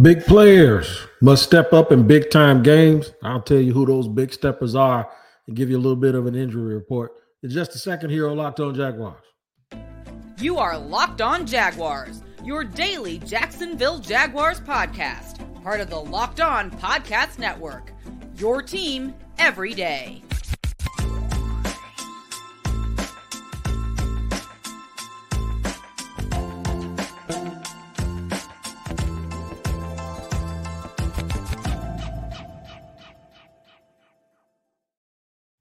Big players must step up in big time games. I'll tell you who those big steppers are and give you a little bit of an injury report in just a second here on Locked On Jaguars. You are Locked On Jaguars, your daily Jacksonville Jaguars podcast, part of the Locked On Podcast Network. Your team every day.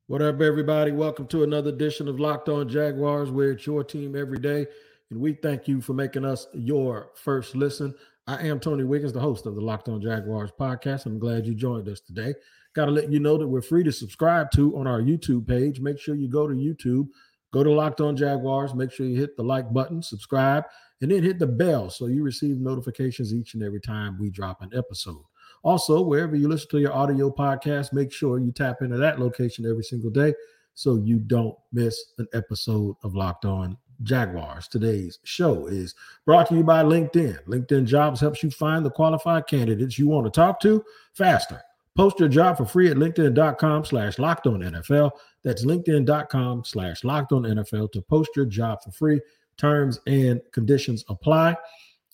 What up, everybody? Welcome to another edition of Locked On Jaguars, where it's your team every day. And we thank you for making us your first listen. I am Tony Wiggins, the host of the Locked On Jaguars podcast. I'm glad you joined us today. Got to let you know that we're free to subscribe to on our YouTube page. Make sure you go to YouTube, go to Locked On Jaguars, make sure you hit the like button, subscribe, and then hit the bell so you receive notifications each and every time we drop an episode. Also, wherever you listen to your audio podcast, make sure you tap into that location every single day so you don't miss an episode of Locked On Jaguars. Today's show is brought to you by LinkedIn. LinkedIn Jobs helps you find the qualified candidates you want to talk to faster. Post your job for free at LinkedIn.com slash locked on NFL. That's LinkedIn.com slash locked on NFL to post your job for free. Terms and conditions apply.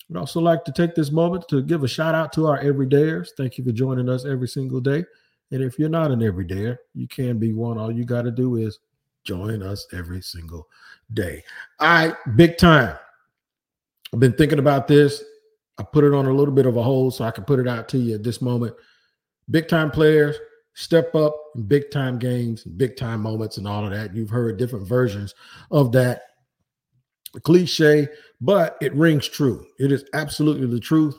We'd also like to take this moment to give a shout out to our everydayers. Thank you for joining us every single day. And if you're not an everydayer, you can be one. All you got to do is join us every single day. All right, big time. I've been thinking about this. I put it on a little bit of a hold so I can put it out to you at this moment. Big time players step up in big time games, big time moments, and all of that. You've heard different versions of that cliche, but it rings true. It is absolutely the truth.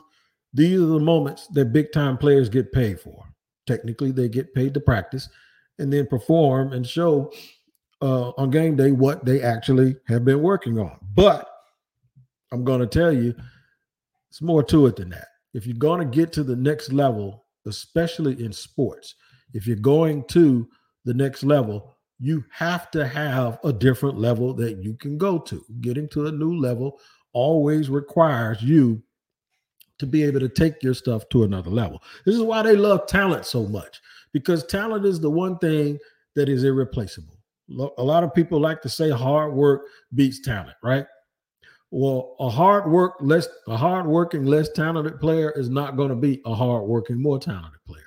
These are the moments that big time players get paid for. Technically, they get paid to practice and then perform and show uh, on game day what they actually have been working on. But I'm going to tell you, it's more to it than that. If you're going to get to the next level, especially in sports, if you're going to the next level, you have to have a different level that you can go to. Getting to a new level always requires you to be able to take your stuff to another level. This is why they love talent so much because talent is the one thing that is irreplaceable. A lot of people like to say hard work beats talent, right? Well, a hard work less a hard working less talented player is not going to be a hard working more talented player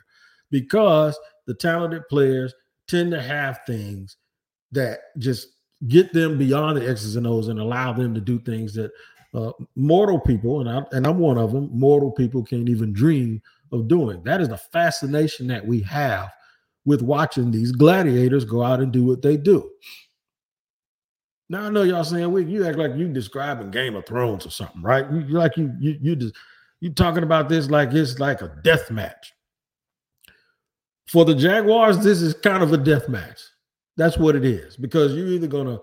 because the talented players tend to have things that just get them beyond the X's and O's and allow them to do things that uh, mortal people, and, I, and I'm one of them, mortal people can't even dream of doing. That is the fascination that we have with watching these gladiators go out and do what they do. Now I know y'all saying we you act like you describing Game of Thrones or something, right? You, you like you you you just you talking about this like it's like a death match. For the Jaguars, this is kind of a death match. That's what it is because you're either going to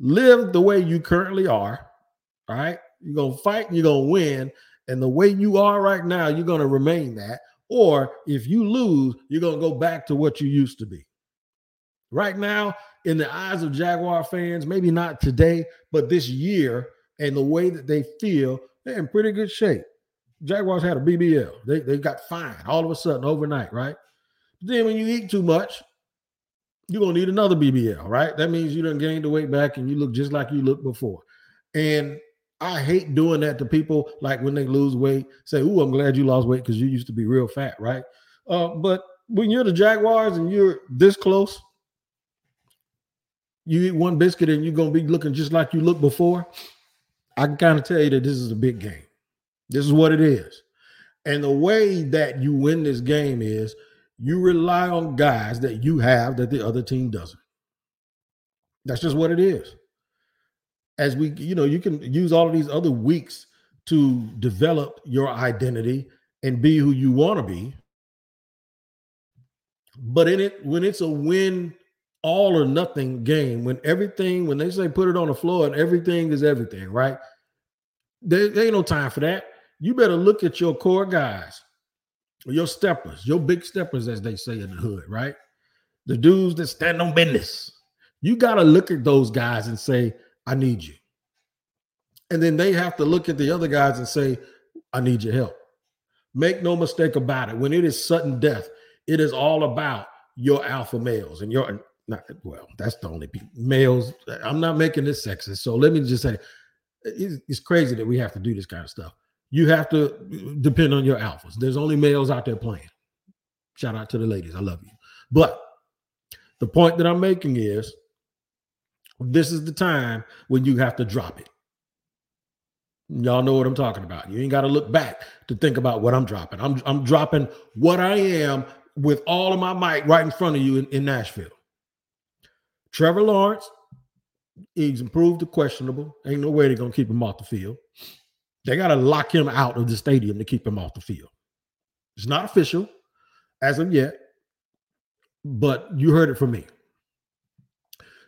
live the way you currently are, right? You're going to fight and you're going to win. And the way you are right now, you're going to remain that. Or if you lose, you're going to go back to what you used to be. Right now, in the eyes of Jaguar fans, maybe not today, but this year and the way that they feel, they're in pretty good shape. Jaguars had a BBL. They, they got fined all of a sudden overnight, right? Then when you eat too much, you're gonna need another BBL, right? That means you done gained the weight back and you look just like you looked before. And I hate doing that to people like when they lose weight, say, Oh, I'm glad you lost weight because you used to be real fat, right? Uh, but when you're the Jaguars and you're this close, you eat one biscuit and you're gonna be looking just like you looked before. I can kind of tell you that this is a big game. This is what it is. And the way that you win this game is you rely on guys that you have that the other team doesn't. That's just what it is. As we, you know, you can use all of these other weeks to develop your identity and be who you want to be. But in it, when it's a win all or nothing game, when everything, when they say put it on the floor and everything is everything, right? There, there ain't no time for that. You better look at your core guys your steppers, your big steppers, as they say in the hood, right? The dudes that stand on business. You got to look at those guys and say, I need you. And then they have to look at the other guys and say, I need your help. Make no mistake about it. When it is sudden death, it is all about your alpha males and your not well. That's the only males. I'm not making this sexist. So let me just say, it's, it's crazy that we have to do this kind of stuff. You have to depend on your alphas. There's only males out there playing. Shout out to the ladies. I love you. But the point that I'm making is this is the time when you have to drop it. Y'all know what I'm talking about. You ain't got to look back to think about what I'm dropping. I'm I'm dropping what I am with all of my might right in front of you in, in Nashville. Trevor Lawrence, he's improved to questionable. Ain't no way they're gonna keep him off the field. They got to lock him out of the stadium to keep him off the field. It's not official as of yet, but you heard it from me.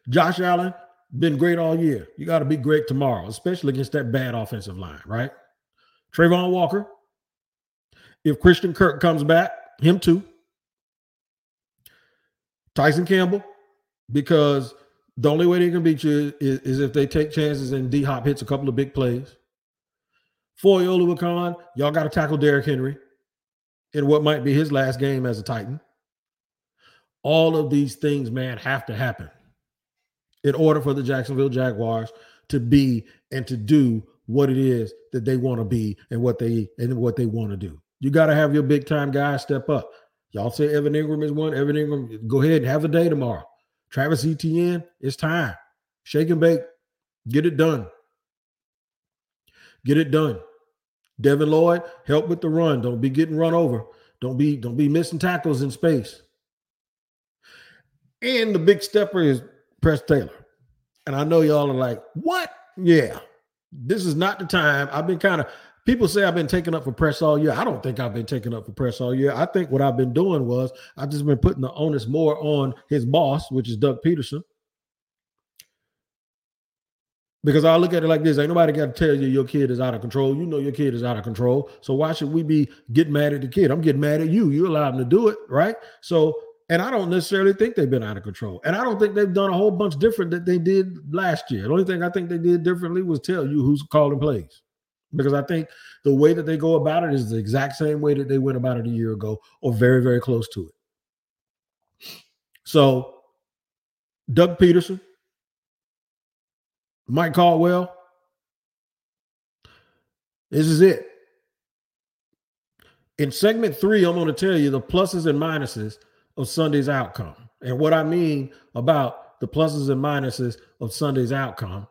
Josh Allen, been great all year. You got to be great tomorrow, especially against that bad offensive line, right? Travon Walker, if Christian Kirk comes back, him too. Tyson Campbell, because the only way they can beat you is, is if they take chances and D Hop hits a couple of big plays. Foye Oluokun, y'all got to tackle Derrick Henry in what might be his last game as a Titan. All of these things, man, have to happen in order for the Jacksonville Jaguars to be and to do what it is that they want to be and what they and what they want to do. You got to have your big time guys step up. Y'all say Evan Engram is one. Evan Engram, go ahead and have a day tomorrow. Travis Etienne, it's time. Shake and bake. Get it done. Get it done. Devin Lloyd, help with the run. Don't be getting run over. Don't be don't be missing tackles in space. And the big stepper is Press Taylor. And I know y'all are like, what? Yeah. This is not the time. I've been kind of people say I've been taking up for press all year. I don't think I've been taking up for press all year. I think what I've been doing was I've just been putting the onus more on his boss, which is Doug Pederson. Because I look at it like this: ain't nobody got to tell you your kid is out of control. You know your kid is out of control. So why should we be getting mad at the kid? I'm getting mad at you. You allowed him to do it, right? So, and I don't necessarily think they've been out of control. And I don't think they've done a whole bunch different that they did last year. The only thing I think they did differently was tell you who's calling plays. Because I think the way that they go about it is the exact same way that they went about it a year ago, or very, very close to it. So, Doug Pederson, Mike Caldwell. This is it. In segment three, I'm going to tell you the pluses and minuses of Sunday's outcome. And what I mean about the pluses and minuses of Sunday's outcome.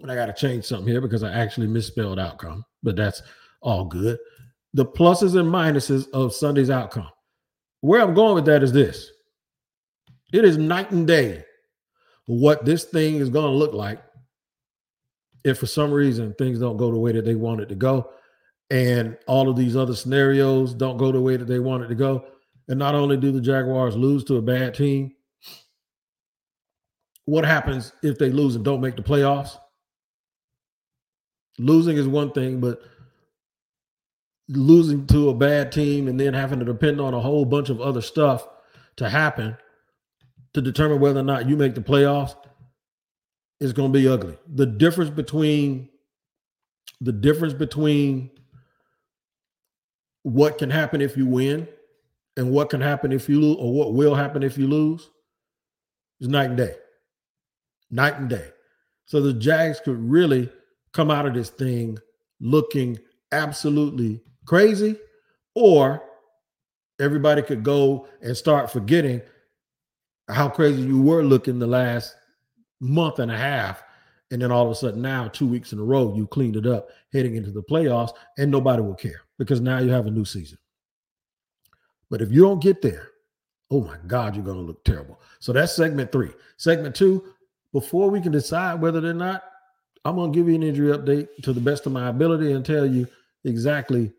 And I got to change something here because I actually misspelled outcome, but that's all good. The pluses and minuses of Sunday's outcome. Where I'm going with that is this it is night and day what this thing is going to look like if for some reason things don't go the way that they want it to go and all of these other scenarios don't go the way that they want it to go and not only do the jaguars lose to a bad team what happens if they lose and don't make the playoffs? Losing is one thing but losing to a bad team and then having to depend on a whole bunch of other stuff to happen to determine whether or not you make the playoffs is going to be ugly. The difference between the difference between what can happen if you win and what can happen if you lose or what will happen if you lose is night and day. Night and day. So the Jags could really come out of this thing looking absolutely crazy or everybody could go and start forgetting how crazy you were looking the last month and a half. And then all of a sudden, now two weeks in a row, you cleaned it up heading into the playoffs, and nobody will care because now you have a new season. But if you don't get there, oh my God, you're going to look terrible. So that's segment three. Segment two, before we can decide whether or not, I'm going to give you an injury update to the best of my ability and tell you exactly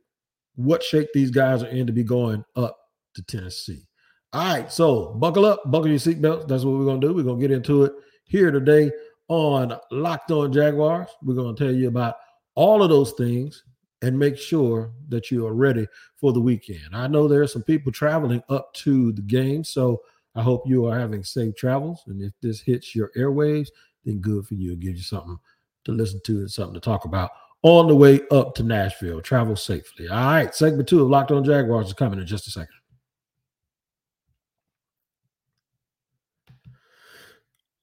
what shape these guys are in to be going up to Tennessee. All right, so buckle up, buckle your seatbelts. That's what we're to do. We're to get into it here today on Locked On Jaguars. We're to tell you about all of those things and make sure that you are ready for the weekend. I know there are some people traveling up to the game, so I hope you are having safe travels. And if this hits your airwaves, then good for you. It gives you something to listen to and something to talk about on the way up to Nashville. Travel safely. All right, segment two of Locked On Jaguars is coming in just a second.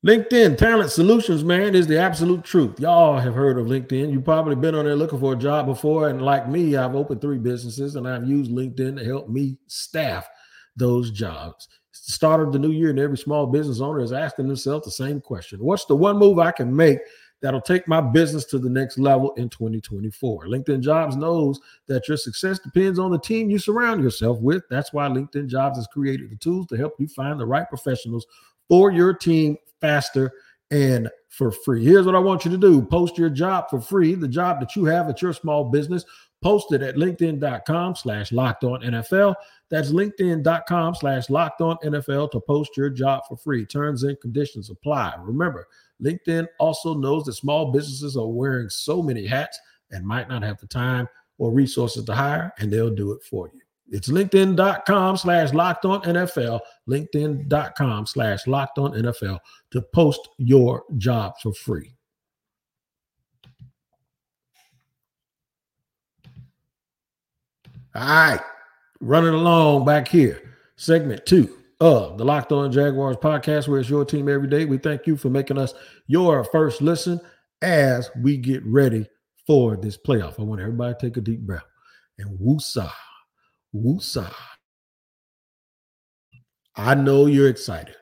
LinkedIn Talent Solutions, man, is the absolute truth. Y'all have heard of LinkedIn. You've probably been on there looking for a job before. And like me, I've opened three businesses and I've used LinkedIn to help me staff those jobs. Start of the new year, and every small business owner is asking themselves the same question What's the one move I can make that'll take my business to the next level in 2024? LinkedIn Jobs knows that your success depends on the team you surround yourself with. That's why LinkedIn Jobs has created the tools to help you find the right professionals for your team faster and for free. Here's what I want you to do post your job for free, the job that you have at your small business. Post it at linkedin.com slash locked on NFL. That's linkedin.com slash locked on NFL to post your job for free. Terms and conditions apply. Remember, LinkedIn also knows that small businesses are wearing so many hats and might not have the time or resources to hire, and they'll do it for you. It's linkedin.com slash locked on NFL, linkedin.com slash locked on NFL to post your job for free. All right, running along back here, segment two of the Locked On Jaguars podcast, where it's your team every day. We thank you for making us your first listen as we get ready for this playoff. I want everybody to take a deep breath and woosah. Woosah. I know you're excited.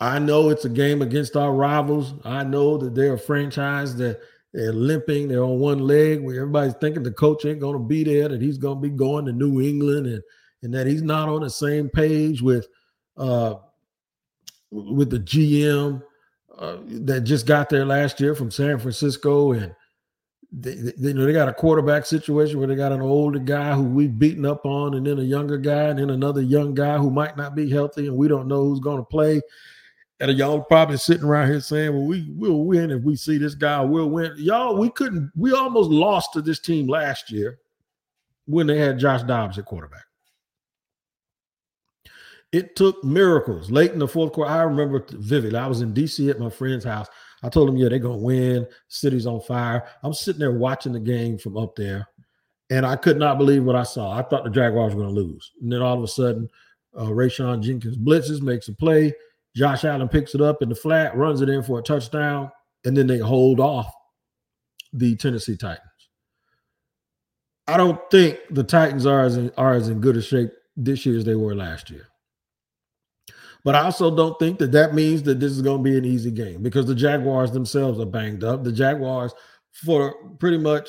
I know it's a game against our rivals. I know that they're a franchise that they're limping, they're on one leg, where everybody's thinking the coach ain't going to be there, that he's going to be going to New England, and and that he's not on the same page with uh with the GM uh, that just got there last year from San Francisco, and they, they, you know, they got a quarterback situation where they got an older guy who we've beaten up on, and then a younger guy, and then another young guy who might not be healthy, and we don't know who's going to play. And y'all probably sitting around here saying, "Well, we will win if we see this guy. We'll win." Y'all, we couldn't. We almost lost to this team last year when they had Josh Dobbs at quarterback. It took miracles late in the fourth quarter. I remember vividly. I was in DC at my friend's house. I told them, yeah, they're gonna win. City's on fire. I'm sitting there watching the game from up there, and I could not believe what I saw. I thought the Jaguars were gonna lose, and then all of a sudden, uh, Rayshawn Jenkins blitzes, makes a play. Josh Allen picks it up in the flat, runs it in for a touchdown, and then they hold off the Tennessee Titans. I don't think the Titans are as in, are as in good a shape this year as they were last year. But I also don't think that that means that this is going to be an easy game because the Jaguars themselves are banged up. The Jaguars, for pretty much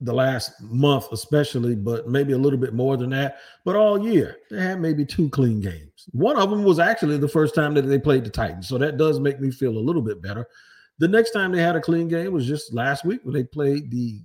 the last month, especially, but maybe a little bit more than that, but all year, they had maybe two clean games. One of them was actually the first time that they played the Titans. So that does make me feel a little bit better. The next time they had a clean game was just last week when they played the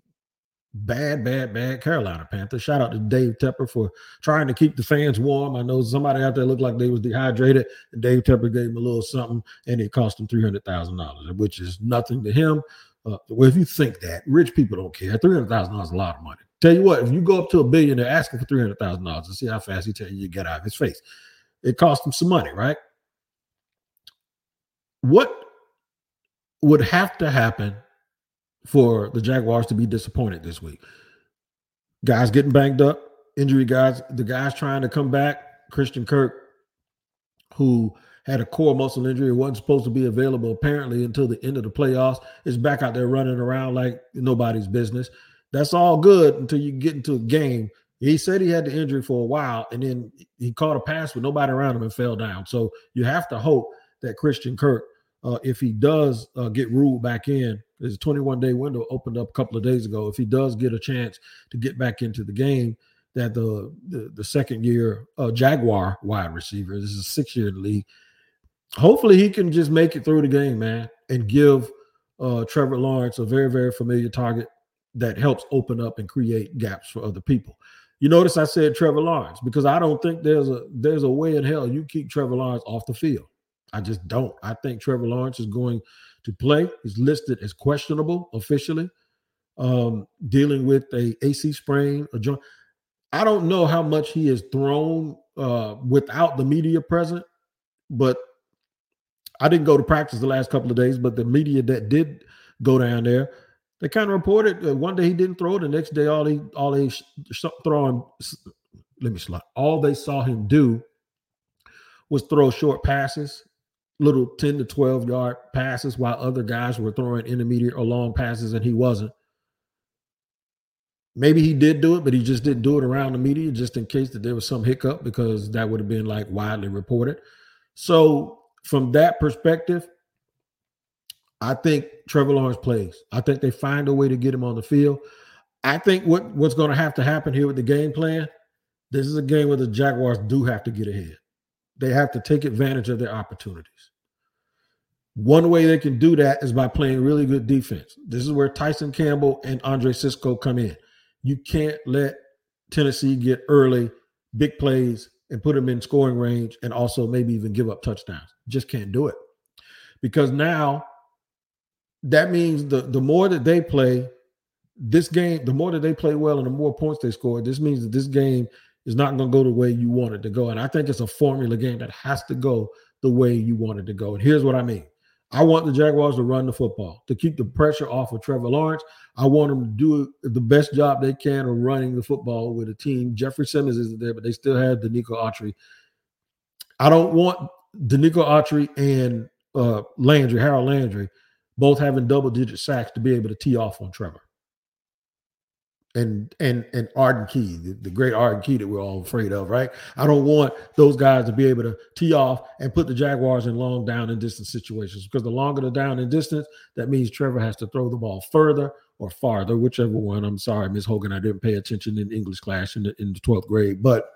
bad, bad, bad Carolina Panthers. Shout out to Dave Tepper for trying to keep the fans warm. I know somebody out there looked like they was dehydrated, and Dave Tepper gave him a little something, and it cost him three hundred thousand dollars, which is nothing to him. Uh, well, if you think that, rich people don't care. Three hundred thousand dollars is a lot of money. Tell you what, if you go up to a billionaire asking for three hundred thousand dollars and see how fast he tell you you get out of his face, it cost him some money, right? What would have to happen for the Jaguars to be disappointed this week. Guys getting banged up, injury guys, the guys trying to come back. Christian Kirk, who had a core muscle injury, wasn't supposed to be available apparently until the end of the playoffs, is back out there running around like nobody's business. That's all good until you get into a game. He said he had the injury for a while, and then he caught a pass with nobody around him and fell down. So you have to hope that Christian Kirk, uh, if he does uh, get ruled back in, his 21 day window opened up a couple of days ago. If he does get a chance to get back into the game, that the the, the second year uh, Jaguar wide receiver, this is a six year league. Hopefully, he can just make it through the game, man, and give uh, Trevor Lawrence a very very familiar target that helps open up and create gaps for other people. You notice I said Trevor Lawrence because I don't think there's a there's a way in hell you keep Trevor Lawrence off the field. I just don't. I think Trevor Lawrence is going to play. He's listed as questionable officially, um, dealing with a AC sprain, a joint. I don't know how much he has thrown uh, without the media present, but I didn't go to practice the last couple of days. But the media that did go down there, They kind of reported uh, one day he didn't throw, the next day all he all they sh- throwing. Let me slide. All they saw him do was throw short passes, little ten to twelve yard passes, while other guys were throwing intermediate or long passes, and he wasn't. Maybe he did do it, but he just didn't do it around the media just in case that there was some hiccup because that would have been like widely reported. So, from that perspective, I think Trevor Lawrence plays. I think they find a way to get him on the field. I think what, what's going to have to happen here with the game plan, this is a game where the Jaguars do have to get ahead. They have to take advantage of their opportunities. One way they can do that is by playing really good defense. This is where Tyson Campbell and Andre Cisco come in. You can't let Tennessee get early, big plays, and put them in scoring range and also maybe even give up touchdowns. Just can't do it. Because now that means the, the more that they play, this game, the more that they play well and the more points they score, this means that this game is not going to go the way you want it to go. And I think it's a formula game that has to go the way you want it to go. And here's what I mean I want the Jaguars to run the football, to keep the pressure off of Trevor Lawrence. I want them to do the best job they can of running the football with a team. Jeffrey Simmons isn't there, but they still have Denico Autry. I don't want Denico Autry and uh, Landry, Harold Landry, both having double digit sacks to be able to tee off on Trevor and and and Arden Key, the, the, great Arden Key that we're all afraid of, right? I don't want those guys to be able to tee off and put the Jaguars in long down and distance situations because the longer the down and distance, that means Trevor has to throw the ball further or farther, whichever one. I'm sorry, Miss Hogan, I didn't pay attention in English class in the, in the 12th grade, but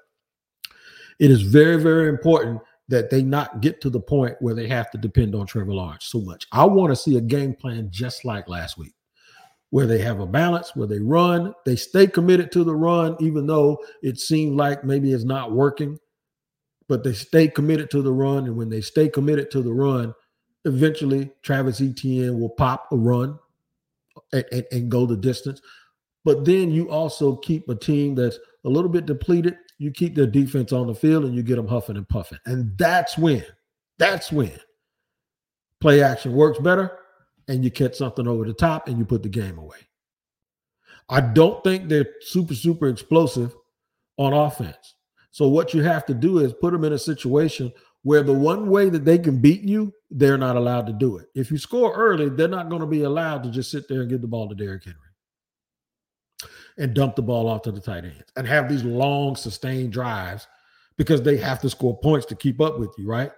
it is very, very important that they not get to the point where they have to depend on Trevor Lawrence so much. I want to see a game plan just like last week where they have a balance, where they run, they stay committed to the run, even though it seemed like maybe it's not working, but they stay committed to the run. And when they stay committed to the run, eventually Travis Etienne will pop a run and, and, and go the distance. But then you also keep a team that's a little bit depleted. You keep their defense on the field and you get them huffing and puffing. And that's when, that's when play action works better and you catch something over the top and you put the game away. I don't think they're super, super explosive on offense. So what you have to do is put them in a situation where the one way that they can beat you, they're not allowed to do it. If you score early, they're not going to be allowed to just sit there and give the ball to Derrick Henry and dump the ball off to the tight ends and have these long sustained drives because they have to score points to keep up with you, right?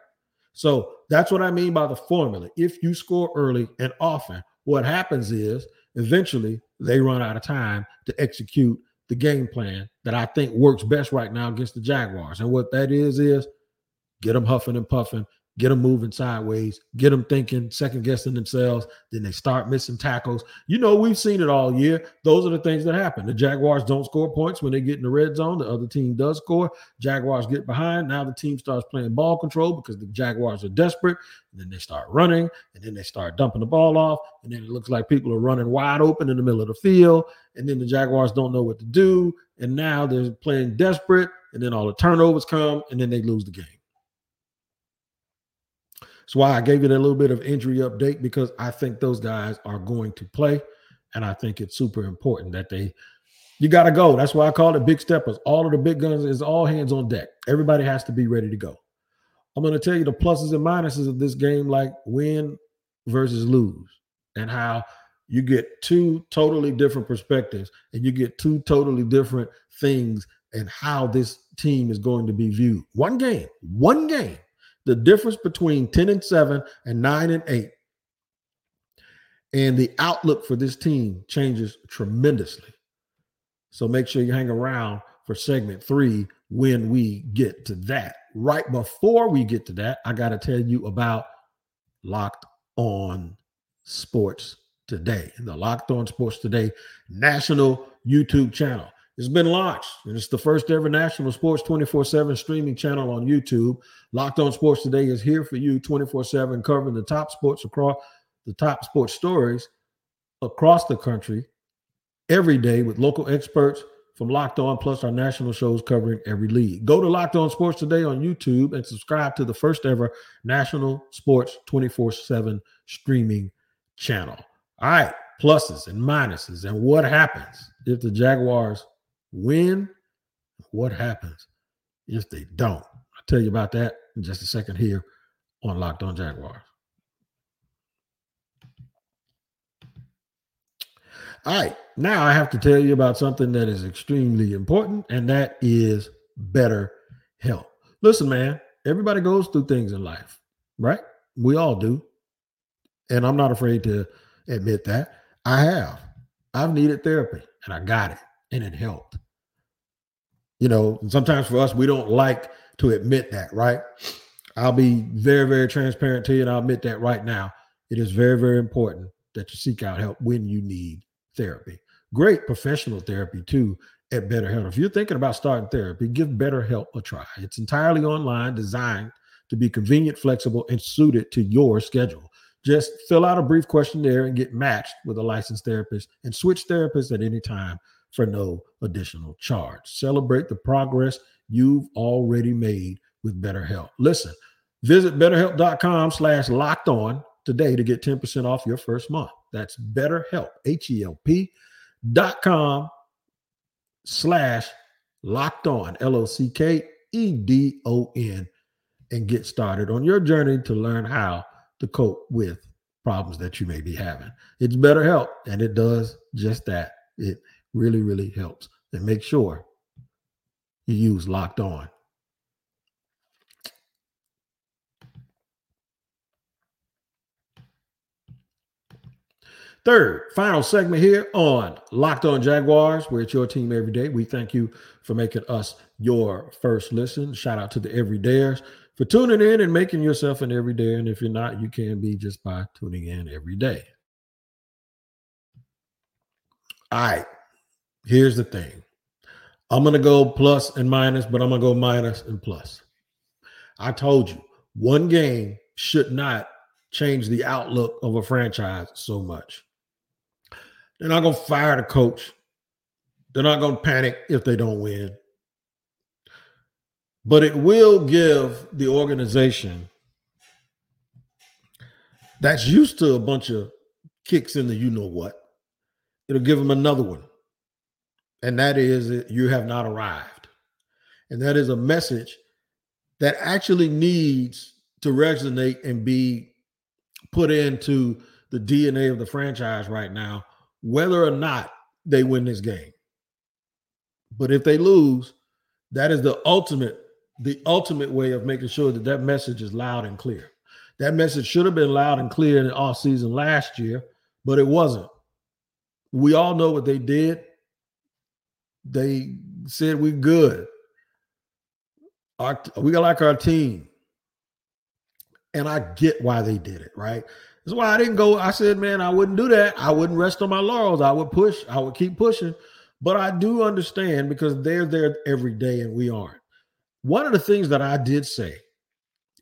So that's what I mean by the formula. If you score early and often, what happens is eventually they run out of time to execute the game plan that I think works best right now against the Jaguars. And what that is, is get them huffing and puffing, get them moving sideways, get them thinking, second guessing themselves. Then they start missing tackles. You know, we've seen it all year. Those are the things that happen. The Jaguars don't score points when they get in the red zone. The other team does score. Jaguars get behind. Now the team starts playing ball control because the Jaguars are desperate. And then they start running, and then they start dumping the ball off. And then it looks like people are running wide open in the middle of the field. And then the Jaguars don't know what to do. And now they're playing desperate. And then all the turnovers come, and then they lose the game. That's why I gave you a little bit of injury update because I think those guys are going to play. And I think it's super important that they, you got to go. That's why I call it big steppers. All of the big guns is all hands on deck. Everybody has to be ready to go. I'm going to tell you the pluses and minuses of this game, like win versus lose, and how you get two totally different perspectives and you get two totally different things and how this team is going to be viewed. One game, one game the difference between 10 and 7 and 9 and 8 and the outlook for this team changes tremendously. So make sure you hang around for segment three when we get to that. Right before we get to that, I got to tell you about Locked On Sports Today, the Locked On Sports Today national YouTube channel. It's been launched, and it's the first ever national sports 24 7 streaming channel on YouTube. Locked on Sports Today is here for you 24 7, covering the top sports across the top sports stories across the country every day with local experts from Locked On, plus our national shows covering every league. Go to Locked On Sports Today on YouTube and subscribe to the first ever national sports 24 7 streaming channel. All right, pluses and minuses and what happens if the Jaguars win, what happens if they don't. I'll tell you about that in just a second here on Locked On Jaguars. All right, now I have to tell you about something that is extremely important, and that is better health. Listen, man, everybody goes through things in life, right? We all do. And I'm not afraid to admit that. I have. I've needed therapy and I got it and it helped. You know, sometimes for us, we don't like to admit that, right? I'll be very, very transparent to you and I'll admit that right now. It is very, very important that you seek out help when you need therapy. Great professional therapy too at BetterHelp. If you're thinking about starting therapy, give BetterHelp a try. It's entirely online, designed to be convenient, flexible, and suited to your schedule. Just fill out a brief questionnaire and get matched with a licensed therapist and switch therapists at any time for no additional charge. Celebrate the progress you've already made with BetterHelp. Listen, visit betterhelp.com slash locked on today to get 10% off your first month. That's betterhelp, H-E-L-P dot com slash locked on, L-O-C-K-E-D-O-N and get started on your journey to learn how to cope with problems that you may be having. It's BetterHelp, and it does just that. It really, really helps. And make sure you use locked on. Third, final segment here on Locked On Jaguars, where it's your team every day. We thank you for making us your first listen. Shout out to the everydayers for tuning in and making yourself an everyday. And if you're not, you can be just by tuning in every day. All right, here's the thing I'm going to go plus and minus, but I'm going to go minus and plus. I told you one game should not change the outlook of a franchise so much. They're not going to fire the coach. They're not going to panic if they don't win but it will give the organization that's used to a bunch of kicks in the you know what it'll give them another one and that is that you have not arrived and that is a message that actually needs to resonate and be put into the dna of the franchise right now whether or not they win this game but if they lose that is the ultimate the ultimate way of making sure that that message is loud and clear. That message should have been loud and clear in the off season last year, but it wasn't. We all know what they did. They said we're good. Our, we like our team. And I get why they did it, right? That's why I didn't go. I said, man, I wouldn't do that. I wouldn't rest on my laurels. I would push. I would keep pushing. But I do understand because they're there every day and we aren't. One of the things that I did say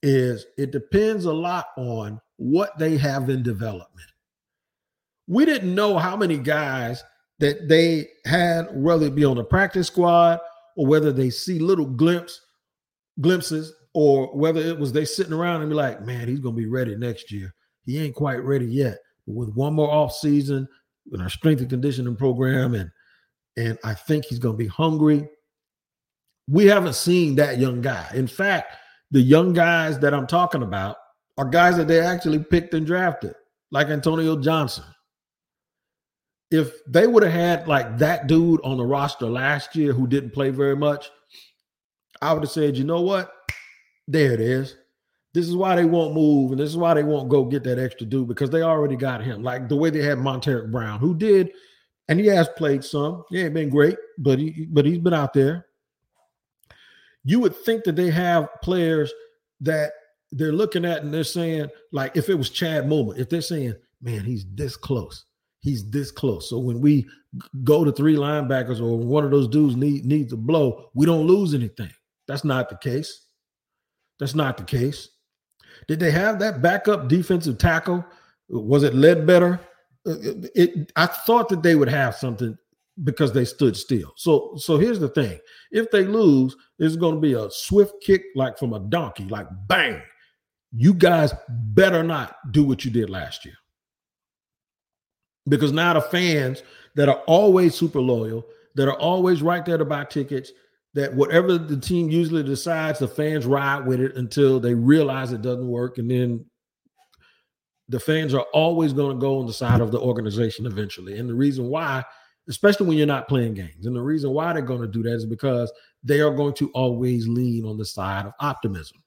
is it depends a lot on what they have in development. We didn't know how many guys that they had, whether it be on the practice squad or whether they see little glimpse, glimpses, or whether it was they sitting around and be like, man, he's gonna be ready next year. He ain't quite ready yet. But with one more off season, with our strength and conditioning program, and and I think he's gonna be hungry we haven't seen that young guy. In fact, the young guys that I'm talking about are guys that they actually picked and drafted, like Antonio Johnson. If they would have had like that dude on the roster last year who didn't play very much, I would have said, you know what? There it is. This is why they won't move, and this is why they won't go get that extra dude because they already got him. Like the way they had Montaric Brown, who did, and he has played some. He ain't been great, but he but he's been out there you would think that they have players that they're looking at and they're saying, like, if it was Chad Muma, if they're saying, man, he's this close, he's this close. So when we go to three linebackers or one of those dudes need needs a blow, we don't lose anything. That's not the case. That's not the case. Did they have that backup defensive tackle? Was it Ledbetter? Uh, it, it, I thought that they would have something because they stood still. So so here's the thing. If they lose, it's going to be a swift kick like from a donkey, like bang. You guys better not do what you did last year. Because now the fans that are always super loyal, that are always right there to buy tickets, that whatever the team usually decides, the fans ride with it until they realize it doesn't work. And then the fans are always going to go on the side of the organization eventually. And the reason why, especially when you're not playing games, and the reason why they're going to do that is because they are going to always lean on the side of optimism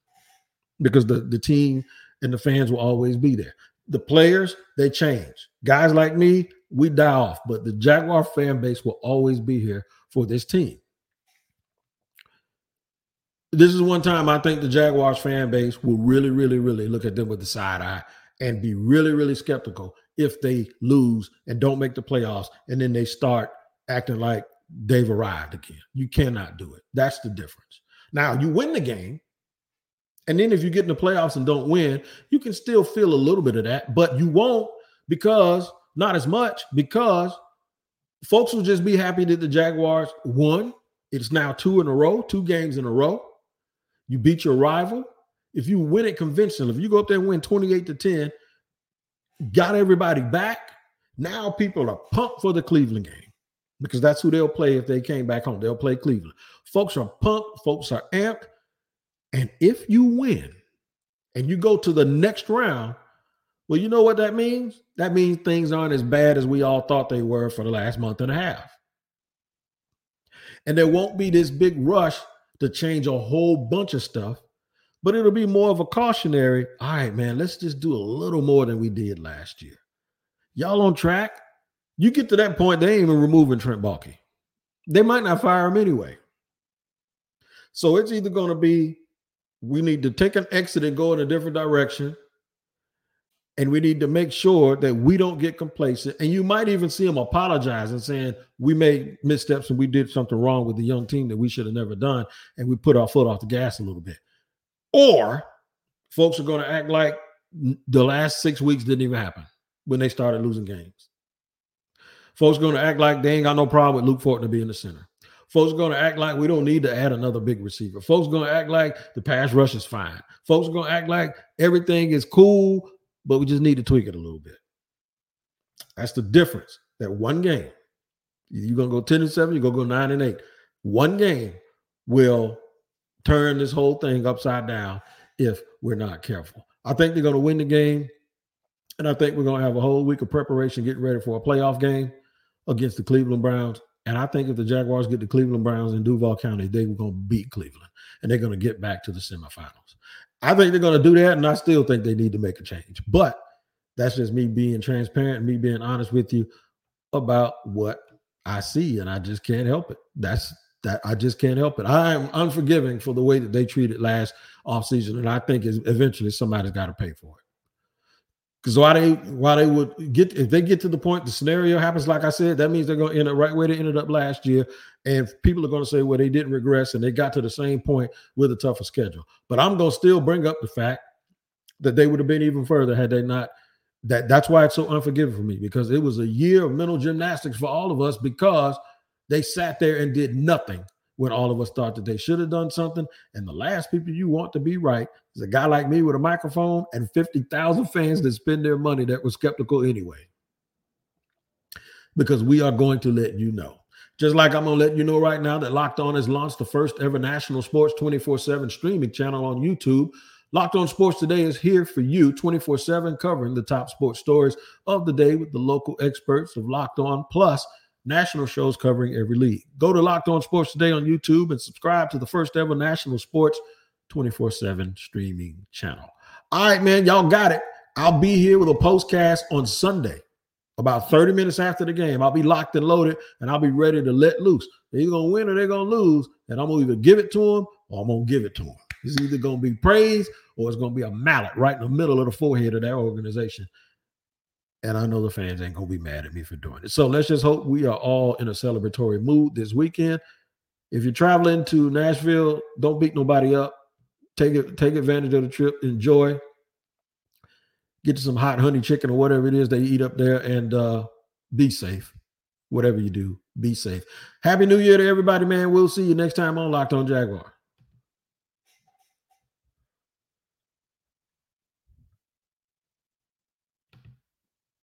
because the, the team and the fans will always be there. The players, they change. Guys like me, we die off, but the Jaguar fan base will always be here for this team. This is one time I think the Jaguars fan base will really, really, really look at them with the side eye and be really, really skeptical if they lose and don't make the playoffs and then they start acting like they've arrived again. You cannot do it. That's the difference. Now, you win the game, and then if you get in the playoffs and don't win, you can still feel a little bit of that, but you won't because not as much because folks will just be happy that the Jaguars won. It's now two in a row, two games in a row. You beat your rival. If you win it conventionally, if you go up there and win 28 to 10, got everybody back. Now people are pumped for the Cleveland game because that's who they'll play if they came back home. They'll play Cleveland. Folks are pumped, folks are amped. And if you win and you go to the next round, well, you know what that means? That means things aren't as bad as we all thought they were for the last month and a half. And there won't be this big rush to change a whole bunch of stuff, but it'll be more of a cautionary. All right, man, let's just do a little more than we did last year. Y'all on track? You get to that point, they ain't even removing Trent Baalke. They might not fire him anyway. So it's either going to be we need to take an exit and go in a different direction. And we need to make sure that we don't get complacent. And you might even see them apologizing, saying we made missteps and we did something wrong with the young team that we should have never done. And we put our foot off the gas a little bit. Or folks are going to act like the last six weeks didn't even happen when they started losing games. Folks are going to act like they ain't got no problem with Luke Fortner being the center. Folks are going to act like we don't need to add another big receiver. Folks are going to act like the pass rush is fine. Folks are going to act like everything is cool, but we just need to tweak it a little bit. That's the difference. That one game, you're going to go 10 and 7, you're going to go 9 and 8. One game will turn this whole thing upside down if we're not careful. I think they're going to win the game. And I think we're going to have a whole week of preparation getting ready for a playoff game against the Cleveland Browns. And I think if the Jaguars get the Cleveland Browns in Duval County, they're going to beat Cleveland and they're going to get back to the semifinals. I think they're going to do that. And I still think they need to make a change. But that's just me being transparent, me being honest with you about what I see. And I just can't help it. That's that I just can't help it. I am unforgiving for the way that they treated last offseason. And I think eventually somebody's got to pay for it. Because why they why they would get if they get to the point the scenario happens like I said, that means they're going to end up right where they ended up last year, and people are going to say, well, they didn't regress and they got to the same point with a tougher schedule. But I'm going to still bring up the fact that they would have been even further had they not. That that's why it's so unforgiving for me because it was a year of mental gymnastics for all of us because they sat there and did nothing when all of us thought that they should have done something. And the last people you want to be right is a guy like me with a microphone and 50,000 fans that spend their money that were skeptical anyway. Because we are going to let you know. Just like I'm going to let you know right now that Locked On has launched the first ever national sports 24 7 streaming channel on YouTube. Locked On Sports Today is here for you 24 7, covering the top sports stories of the day with the local experts of Locked On, plus national shows covering every league. Go to Locked On Sports Today on YouTube and subscribe to the first ever national sports 24 7 streaming channel. All right, man, y'all got it. I'll be here with a postcast on Sunday, about 30 minutes after the game. I'll be locked and loaded and I'll be ready to let loose. They're going to win or they're going to lose. And I'm going to either give it to them or I'm going to give it to them. It's either going to be praise or it's going to be a mallet right in the middle of the forehead of that organization. And I know the fans ain't gonna be mad at me for doing it. So let's just hope we are all in a celebratory mood this weekend. If you're traveling to Nashville, don't beat nobody up. Take it, take advantage of the trip, enjoy. Get to some hot honey chicken or whatever it is they eat up there, and uh, be safe. Whatever you do, be safe. Happy New Year to everybody, man. We'll see you next time on Locked On Jaguars.